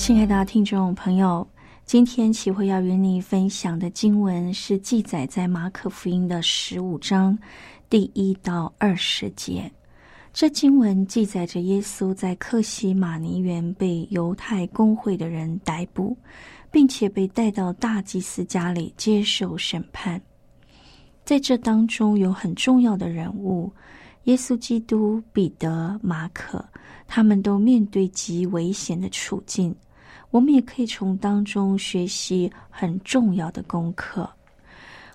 亲爱的听众朋友。今天启慧要与你分享的经文是记载在马可福音的十五章第一到二十节。这经文记载着耶稣在克西马尼园被犹太公会的人逮捕，并且被带到大祭司家里接受审判。在这当中有很重要的人物：耶稣基督、彼得、马可，他们都面对极危险的处境。我们也可以从当中学习很重要的功课。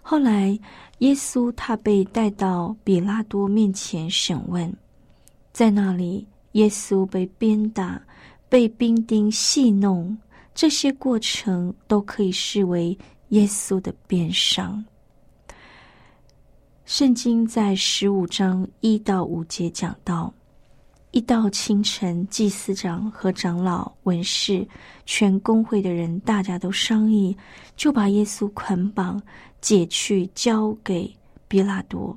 后来，耶稣他被带到比拉多面前审问，在那里，耶稣被鞭打、被兵丁戏弄，这些过程都可以视为耶稣的鞭伤。圣经在十五章一到五节讲到。一到清晨，祭司长和长老、文士、全公会的人，大家都商议，就把耶稣捆绑，解去，交给比拉多。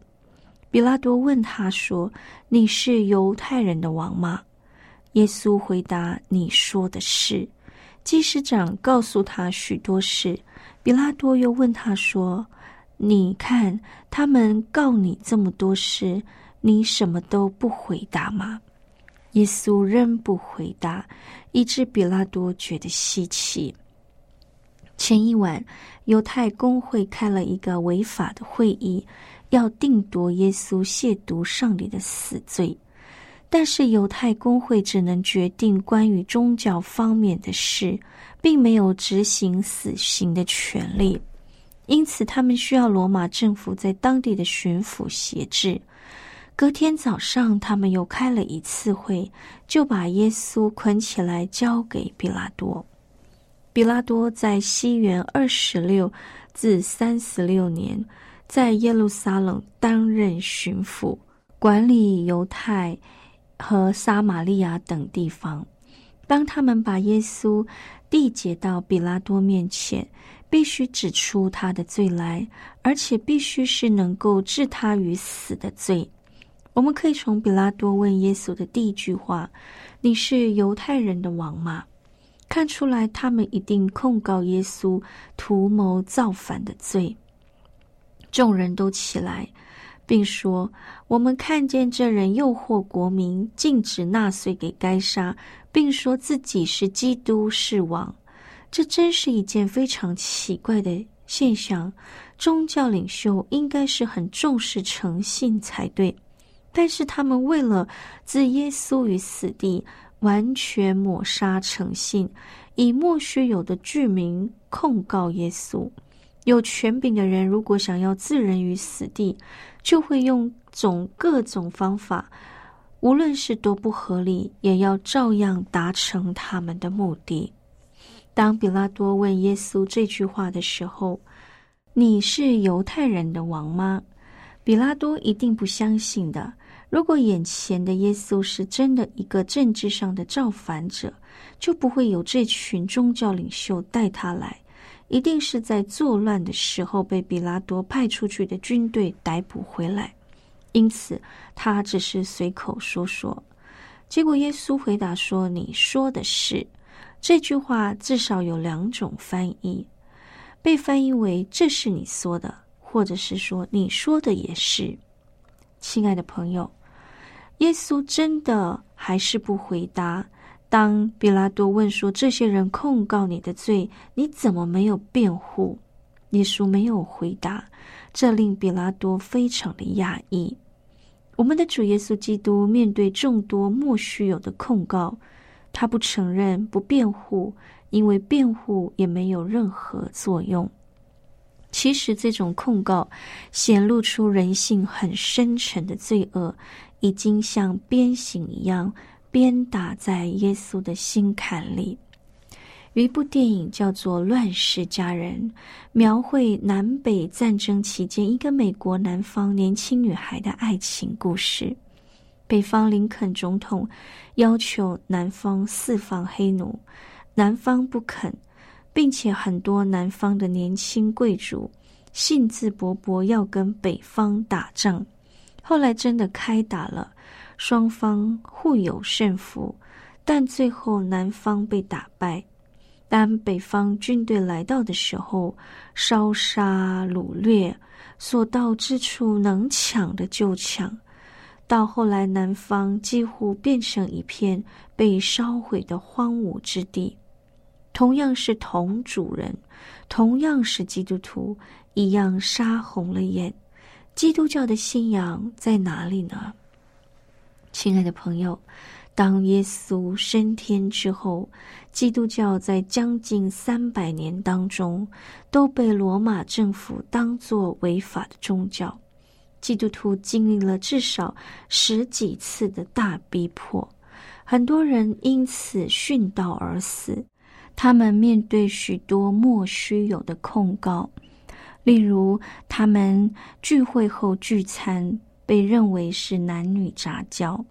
比拉多问他说：“你是犹太人的王吗？”耶稣回答：“你说的是。”祭司长告诉他许多事。比拉多又问他说：“你看他们告你这么多事，你什么都不回答吗？”耶稣仍不回答，以致比拉多觉得稀奇。前一晚，犹太公会开了一个违法的会议，要定夺耶稣亵渎上帝的死罪。但是犹太公会只能决定关于宗教方面的事，并没有执行死刑的权利。因此，他们需要罗马政府在当地的巡抚协制。隔天早上，他们又开了一次会，就把耶稣捆起来交给比拉多。比拉多在西元二十六至三十六年，在耶路撒冷担任巡抚，管理犹太和撒玛利亚等地方。当他们把耶稣递解到比拉多面前，必须指出他的罪来，而且必须是能够置他于死的罪。我们可以从比拉多问耶稣的第一句话：“你是犹太人的王吗？”看出来，他们一定控告耶稣图谋造反的罪。众人都起来，并说：“我们看见这人诱惑国民，禁止纳税给该杀，并说自己是基督是王。这真是一件非常奇怪的现象。宗教领袖应该是很重视诚信才对。”但是他们为了置耶稣于死地，完全抹杀诚信，以莫须有的剧名控告耶稣。有权柄的人如果想要置人于死地，就会用种各种方法，无论是多不合理，也要照样达成他们的目的。当比拉多问耶稣这句话的时候：“你是犹太人的王吗？”比拉多一定不相信的。如果眼前的耶稣是真的一个政治上的造反者，就不会有这群宗教领袖带他来，一定是在作乱的时候被比拉多派出去的军队逮捕回来。因此，他只是随口说说。结果，耶稣回答说：“你说的是。”这句话至少有两种翻译，被翻译为“这是你说的”，或者是说你说的也是。亲爱的朋友，耶稣真的还是不回答。当比拉多问说：“这些人控告你的罪，你怎么没有辩护？”耶稣没有回答，这令比拉多非常的讶异。我们的主耶稣基督面对众多莫须有的控告，他不承认、不辩护，因为辩护也没有任何作用。其实，这种控告显露出人性很深沉的罪恶，已经像鞭刑一样。鞭打在耶稣的心坎里。有一部电影叫做《乱世佳人》，描绘南北战争期间一个美国南方年轻女孩的爱情故事。北方林肯总统要求南方释放黑奴，南方不肯，并且很多南方的年轻贵族兴致勃勃要跟北方打仗。后来真的开打了。双方互有胜负，但最后南方被打败。当北方军队来到的时候，烧杀掳掠，所到之处能抢的就抢。到后来，南方几乎变成一片被烧毁的荒芜之地。同样是同主人，同样是基督徒，一样杀红了眼。基督教的信仰在哪里呢？亲爱的朋友，当耶稣升天之后，基督教在将近三百年当中都被罗马政府当作违法的宗教。基督徒经历了至少十几次的大逼迫，很多人因此殉道而死。他们面对许多莫须有的控告，例如他们聚会后聚餐。被认为是男女杂交，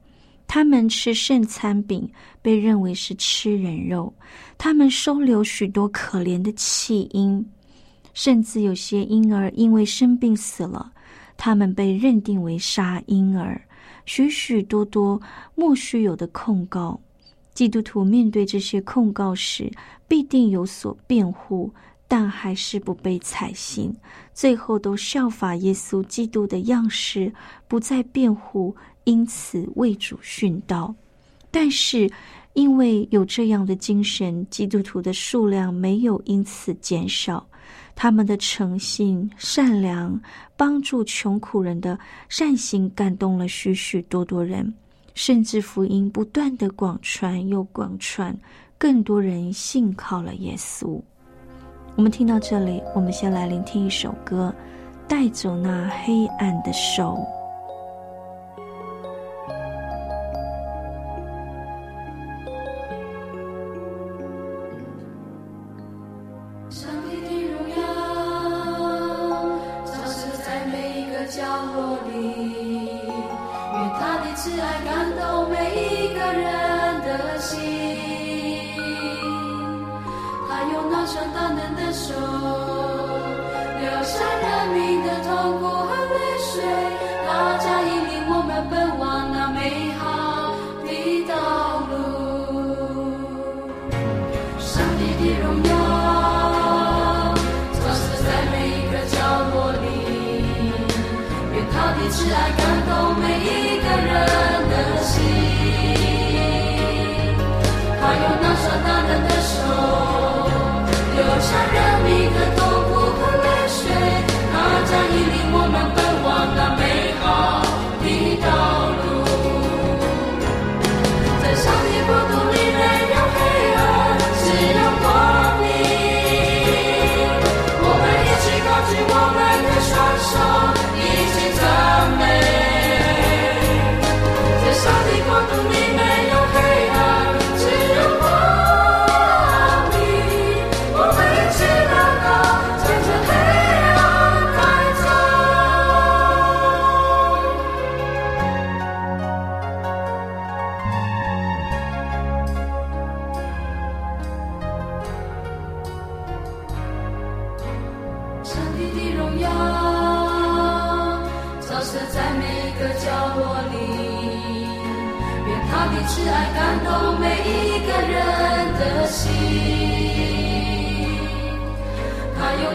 他们吃圣餐饼，被认为是吃人肉，他们收留许多可怜的弃婴，甚至有些婴儿因为生病死了，他们被认定为杀婴儿，许许多多莫须有的控告。基督徒面对这些控告时，必定有所辩护。但还是不被采信，最后都效法耶稣基督的样式，不再辩护，因此为主殉道。但是，因为有这样的精神，基督徒的数量没有因此减少，他们的诚信、善良、帮助穷苦人的善行，感动了许许多多人，甚至福音不断的广传又广传，更多人信靠了耶稣。我们听到这里，我们先来聆听一首歌，《带走那黑暗的手》。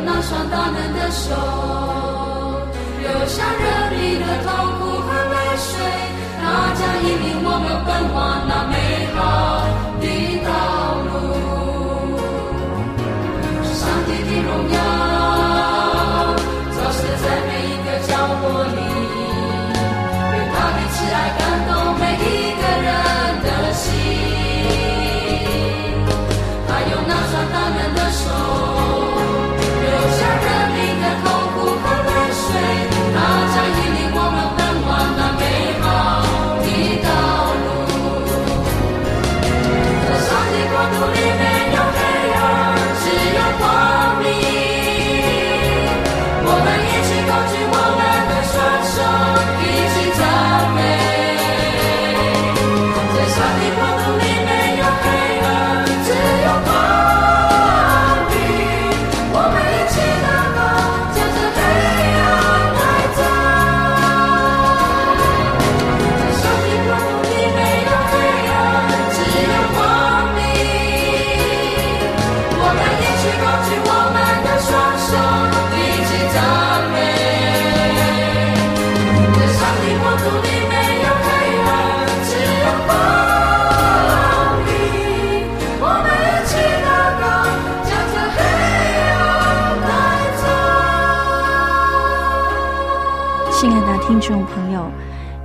那双大能的手。留下热力的痛苦和泪水，它将引领我们奔往那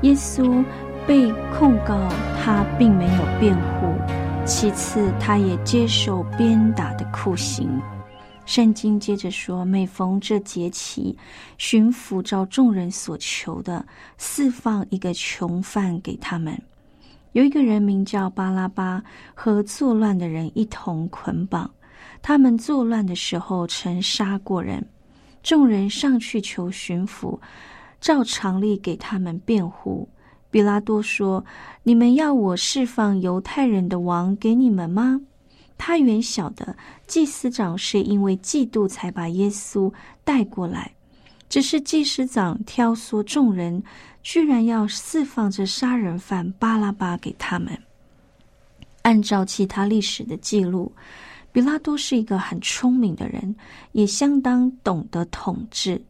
耶稣被控告，他并没有辩护；其次，他也接受鞭打的酷刑。圣经接着说：每逢这节期，巡抚照众人所求的，释放一个囚犯给他们。有一个人名叫巴拉巴，和作乱的人一同捆绑。他们作乱的时候，曾杀过人。众人上去求巡抚，照常例给他们辩护。比拉多说：“你们要我释放犹太人的王给你们吗？”他原晓得祭司长是因为嫉妒才把耶稣带过来，只是祭司长挑唆众人，居然要释放这杀人犯巴拉巴给他们。按照其他历史的记录，比拉多是一个很聪明的人，也相当懂得统治。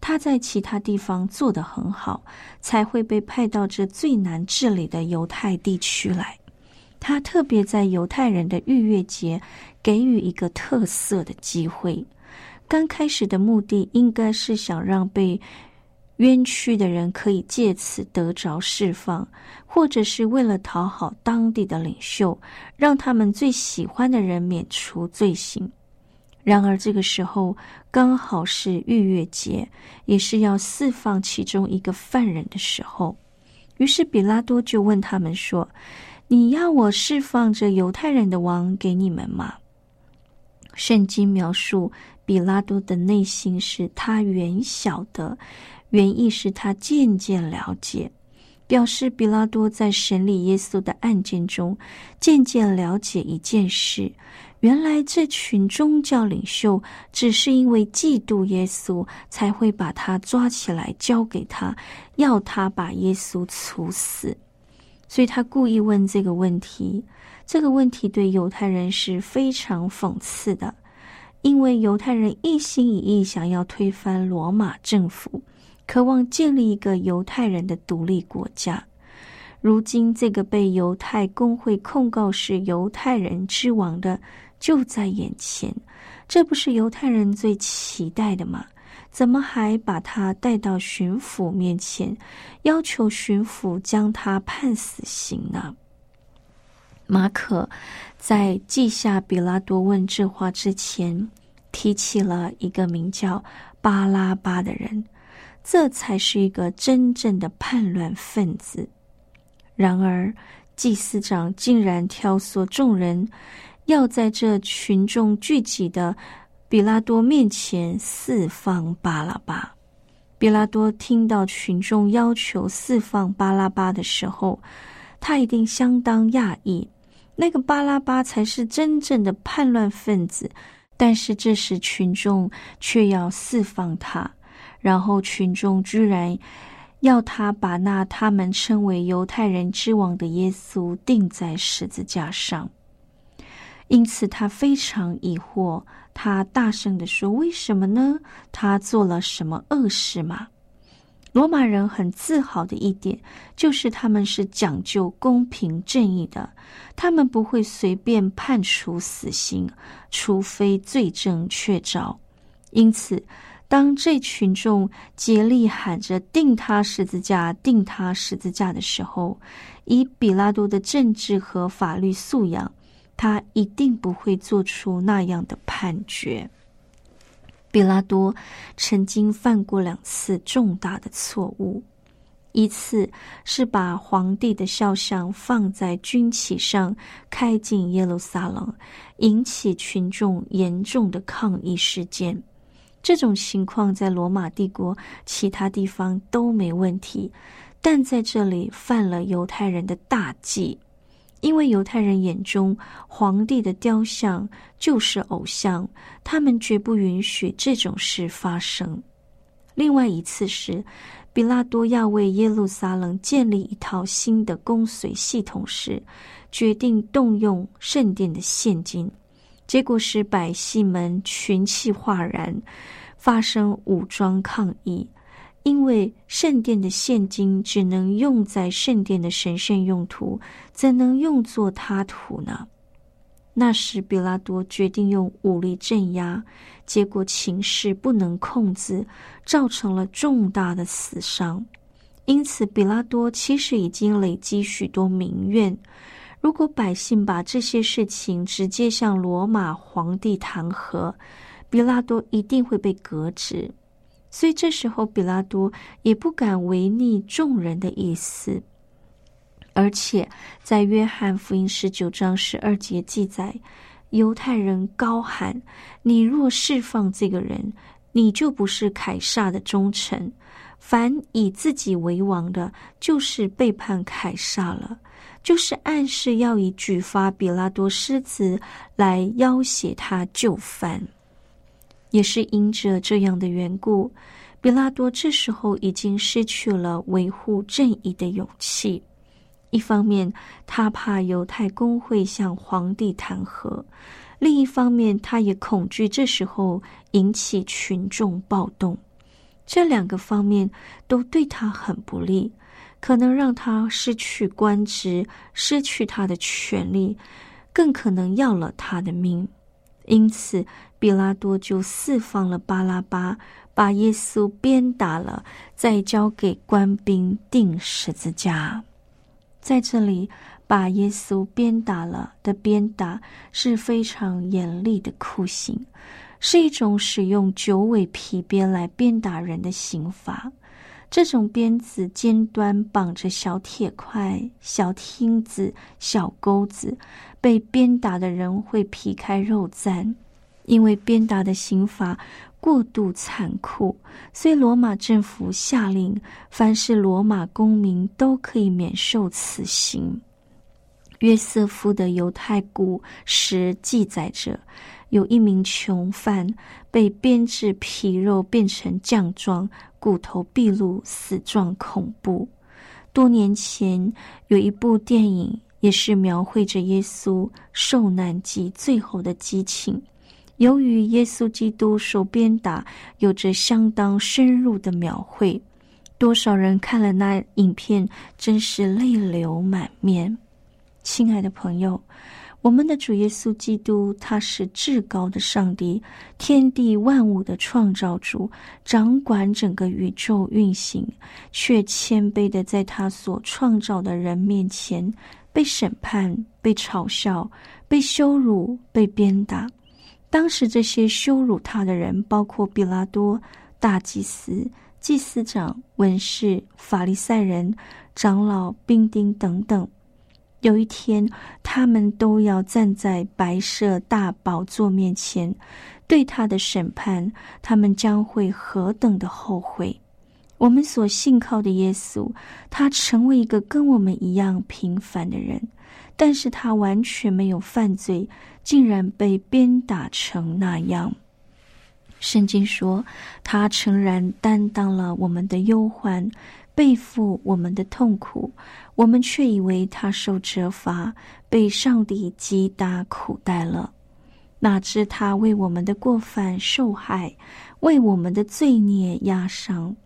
他在其他地方做得很好，才会被派到这最难治理的犹太地区来。他特别在犹太人的逾越节给予一个特色的机会。刚开始的目的应该是想让被冤屈的人可以借此得着释放，或者是为了讨好当地的领袖，让他们最喜欢的人免除罪行。然而这个时候刚好是逾越节，也是要释放其中一个犯人的时候。于是比拉多就问他们说：“你要我释放这犹太人的王给你们吗？”圣经描述比拉多的内心是他原晓得，原意是他渐渐了解，表示比拉多在审理耶稣的案件中渐渐了解一件事。原来这群宗教领袖只是因为嫉妒耶稣，才会把他抓起来交给他，要他把耶稣处死。所以他故意问这个问题。这个问题对犹太人是非常讽刺的，因为犹太人一心一意想要推翻罗马政府，渴望建立一个犹太人的独立国家。如今，这个被犹太公会控告是犹太人之王的。就在眼前，这不是犹太人最期待的吗？怎么还把他带到巡抚面前，要求巡抚将他判死刑呢？马可在记下比拉多问这话之前，提起了一个名叫巴拉巴的人，这才是一个真正的叛乱分子。然而，祭司长竟然挑唆众人。要在这群众聚集的比拉多面前释放巴拉巴。比拉多听到群众要求释放巴拉巴的时候，他一定相当讶异。那个巴拉巴才是真正的叛乱分子，但是这时群众却要释放他，然后群众居然要他把那他们称为犹太人之王的耶稣钉在十字架上。因此，他非常疑惑。他大声的说：“为什么呢？他做了什么恶事吗？”罗马人很自豪的一点，就是他们是讲究公平正义的，他们不会随便判处死刑，除非罪证确凿。因此，当这群众竭力喊着“定他十字架，定他十字架”的时候，以比拉多的政治和法律素养，他一定不会做出那样的判决。比拉多曾经犯过两次重大的错误，一次是把皇帝的肖像放在军旗上开进耶路撒冷，引起群众严重的抗议事件。这种情况在罗马帝国其他地方都没问题，但在这里犯了犹太人的大忌。因为犹太人眼中皇帝的雕像就是偶像，他们绝不允许这种事发生。另外一次是，比拉多要为耶路撒冷建立一套新的公随系统时，决定动用圣殿的现金，结果使百姓们群起哗然，发生武装抗议。因为圣殿的现金只能用在圣殿的神圣用途，怎能用作他途呢？那时，比拉多决定用武力镇压，结果情势不能控制，造成了重大的死伤。因此，比拉多其实已经累积许多民怨。如果百姓把这些事情直接向罗马皇帝弹劾，比拉多一定会被革职。所以这时候，比拉多也不敢违逆众人的意思，而且在约翰福音十九章十二节记载，犹太人高喊：“你若释放这个人，你就不是凯撒的忠臣；凡以自己为王的，就是背叛凯撒了。”就是暗示要以举发比拉多诗词来要挟他就范。也是因着这样的缘故，比拉多这时候已经失去了维护正义的勇气。一方面，他怕犹太公会向皇帝弹劾；另一方面，他也恐惧这时候引起群众暴动。这两个方面都对他很不利，可能让他失去官职，失去他的权利，更可能要了他的命。因此。比拉多就释放了巴拉巴，把耶稣鞭打了，再交给官兵钉十字架。在这里，把耶稣鞭打了的鞭打是非常严厉的酷刑，是一种使用九尾皮鞭来鞭打人的刑罚。这种鞭子尖端绑着小铁块、小钉子、小钩子，被鞭打的人会皮开肉绽。因为鞭打的刑罚过度残酷，所以罗马政府下令，凡是罗马公民都可以免受此刑。约瑟夫的犹太古史记载着，有一名囚犯被编制皮肉变成酱状，骨头毕露，死状恐怖。多年前有一部电影，也是描绘着耶稣受难及最后的激情。由于耶稣基督受鞭打有着相当深入的描绘，多少人看了那影片，真是泪流满面。亲爱的朋友，我们的主耶稣基督，他是至高的上帝，天地万物的创造主，掌管整个宇宙运行，却谦卑的在他所创造的人面前被审判、被嘲笑、被羞辱、被鞭打。当时这些羞辱他的人，包括比拉多、大祭司、祭司长、文士、法利赛人、长老、兵丁等等。有一天，他们都要站在白色大宝座面前，对他的审判，他们将会何等的后悔！我们所信靠的耶稣，他成为一个跟我们一样平凡的人。但是他完全没有犯罪，竟然被鞭打成那样。圣经说，他诚然担当了我们的忧患，背负我们的痛苦，我们却以为他受责罚，被上帝击打苦待了。哪知他为我们的过犯受害，为我们的罪孽压伤。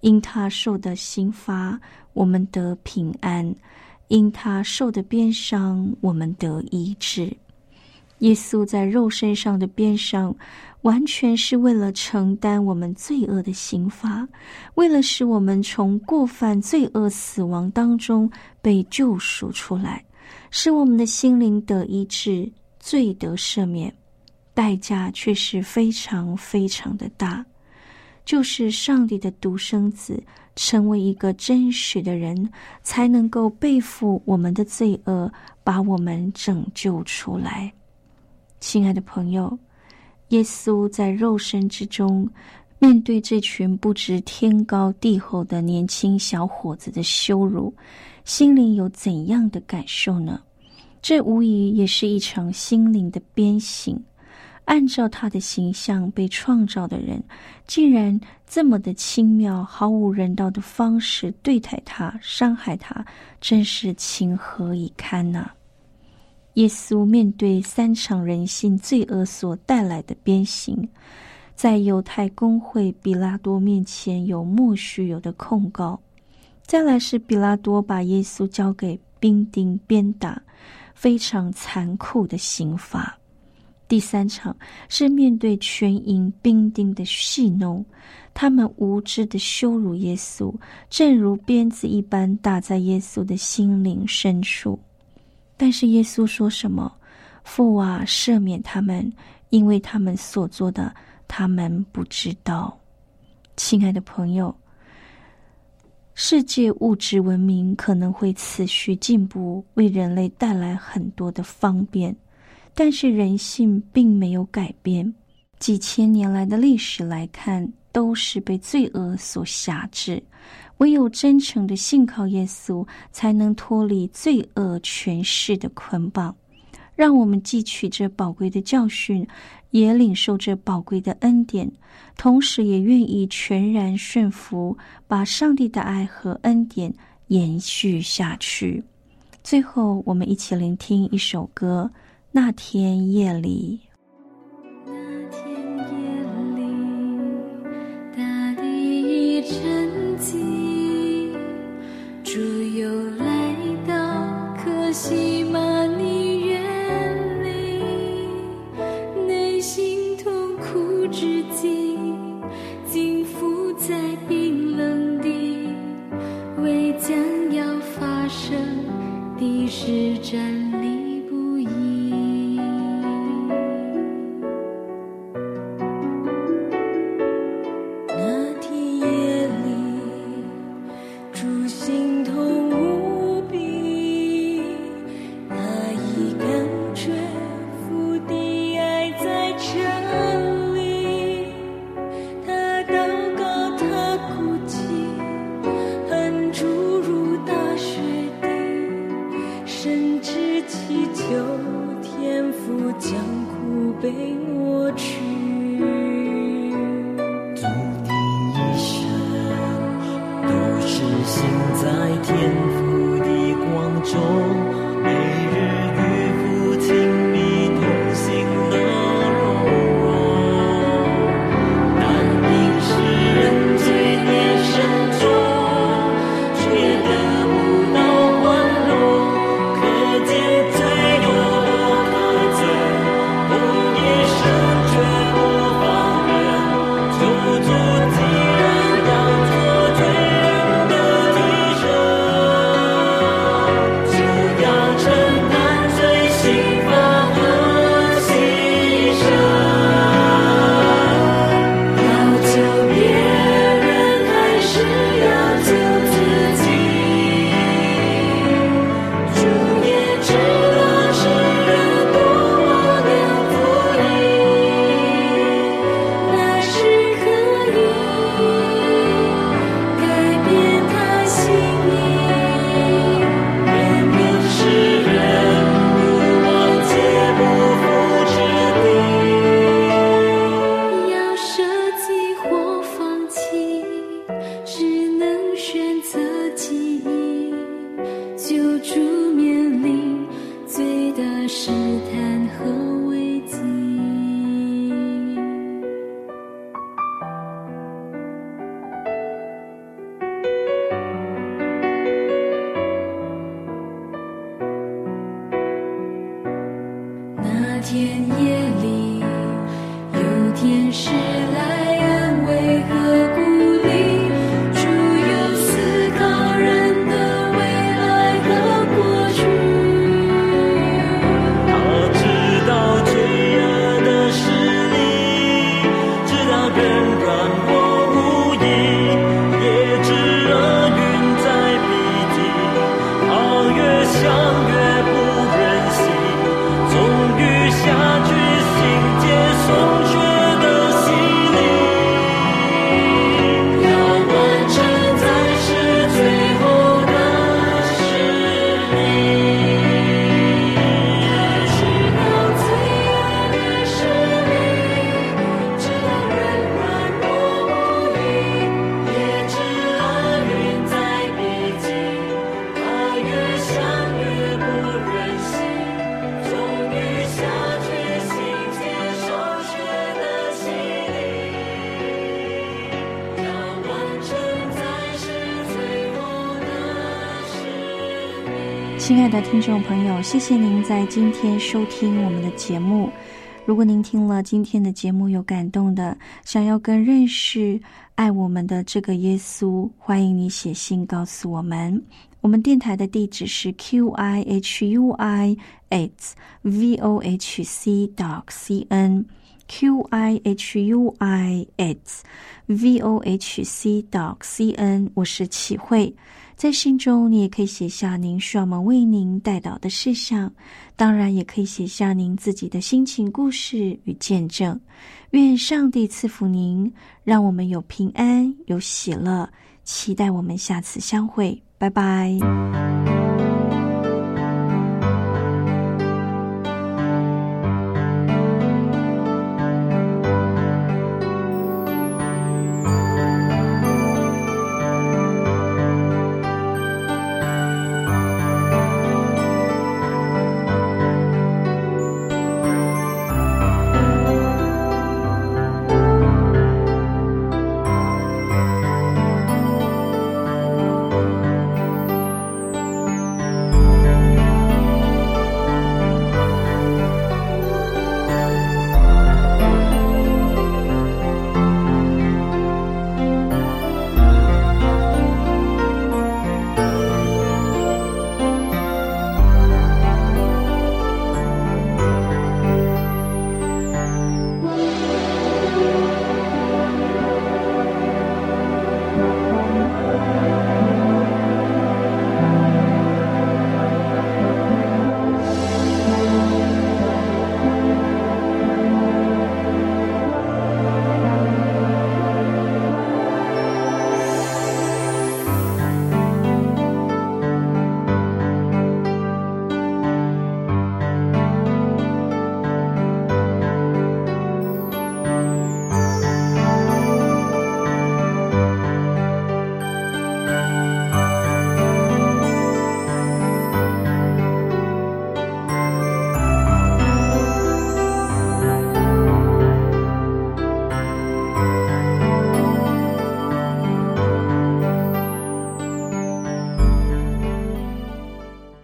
因他受的刑罚，我们得平安；因他受的鞭伤，我们得医治。耶稣在肉身上的鞭伤，完全是为了承担我们罪恶的刑罚，为了使我们从过犯、罪恶、死亡当中被救赎出来，使我们的心灵得医治，罪得赦免。代价却是非常非常的大，就是上帝的独生子成为一个真实的人，才能够背负我们的罪恶，把我们拯救出来。亲爱的朋友，耶稣在肉身之中，面对这群不知天高地厚的年轻小伙子的羞辱，心灵有怎样的感受呢？这无疑也是一场心灵的鞭刑。按照他的形象被创造的人，竟然这么的轻妙、毫无人道的方式对待他、伤害他，真是情何以堪呐！耶稣面对三场人性罪恶所带来的鞭刑，在犹太公会比拉多面前有莫须有的控告，再来是比拉多把耶稣交给兵丁鞭打，非常残酷的刑罚。第三场是面对全营兵丁的戏弄，他们无知的羞辱耶稣，正如鞭子一般打在耶稣的心灵深处。但是耶稣说什么？父啊，赦免他们，因为他们所做的，他们不知道。亲爱的朋友，世界物质文明可能会持续进步，为人类带来很多的方便。但是人性并没有改变，几千年来的历史来看，都是被罪恶所辖制。唯有真诚的信靠耶稣，才能脱离罪恶权势的捆绑。让我们汲取这宝贵的教训，也领受这宝贵的恩典，同时也愿意全然顺服，把上帝的爱和恩典延续下去。最后，我们一起聆听一首歌。那天夜里。亲爱的听众朋友，谢谢您在今天收听我们的节目。如果您听了今天的节目有感动的，想要更认识爱我们的这个耶稣，欢迎你写信告诉我们。我们电台的地址是 q i h u i a t v o h c dot c n q i h u i a t v o h c dot c n。我是启慧。在信中，你也可以写下您需要我们为您带导的事项，当然也可以写下您自己的心情、故事与见证。愿上帝赐福您，让我们有平安、有喜乐。期待我们下次相会，拜拜。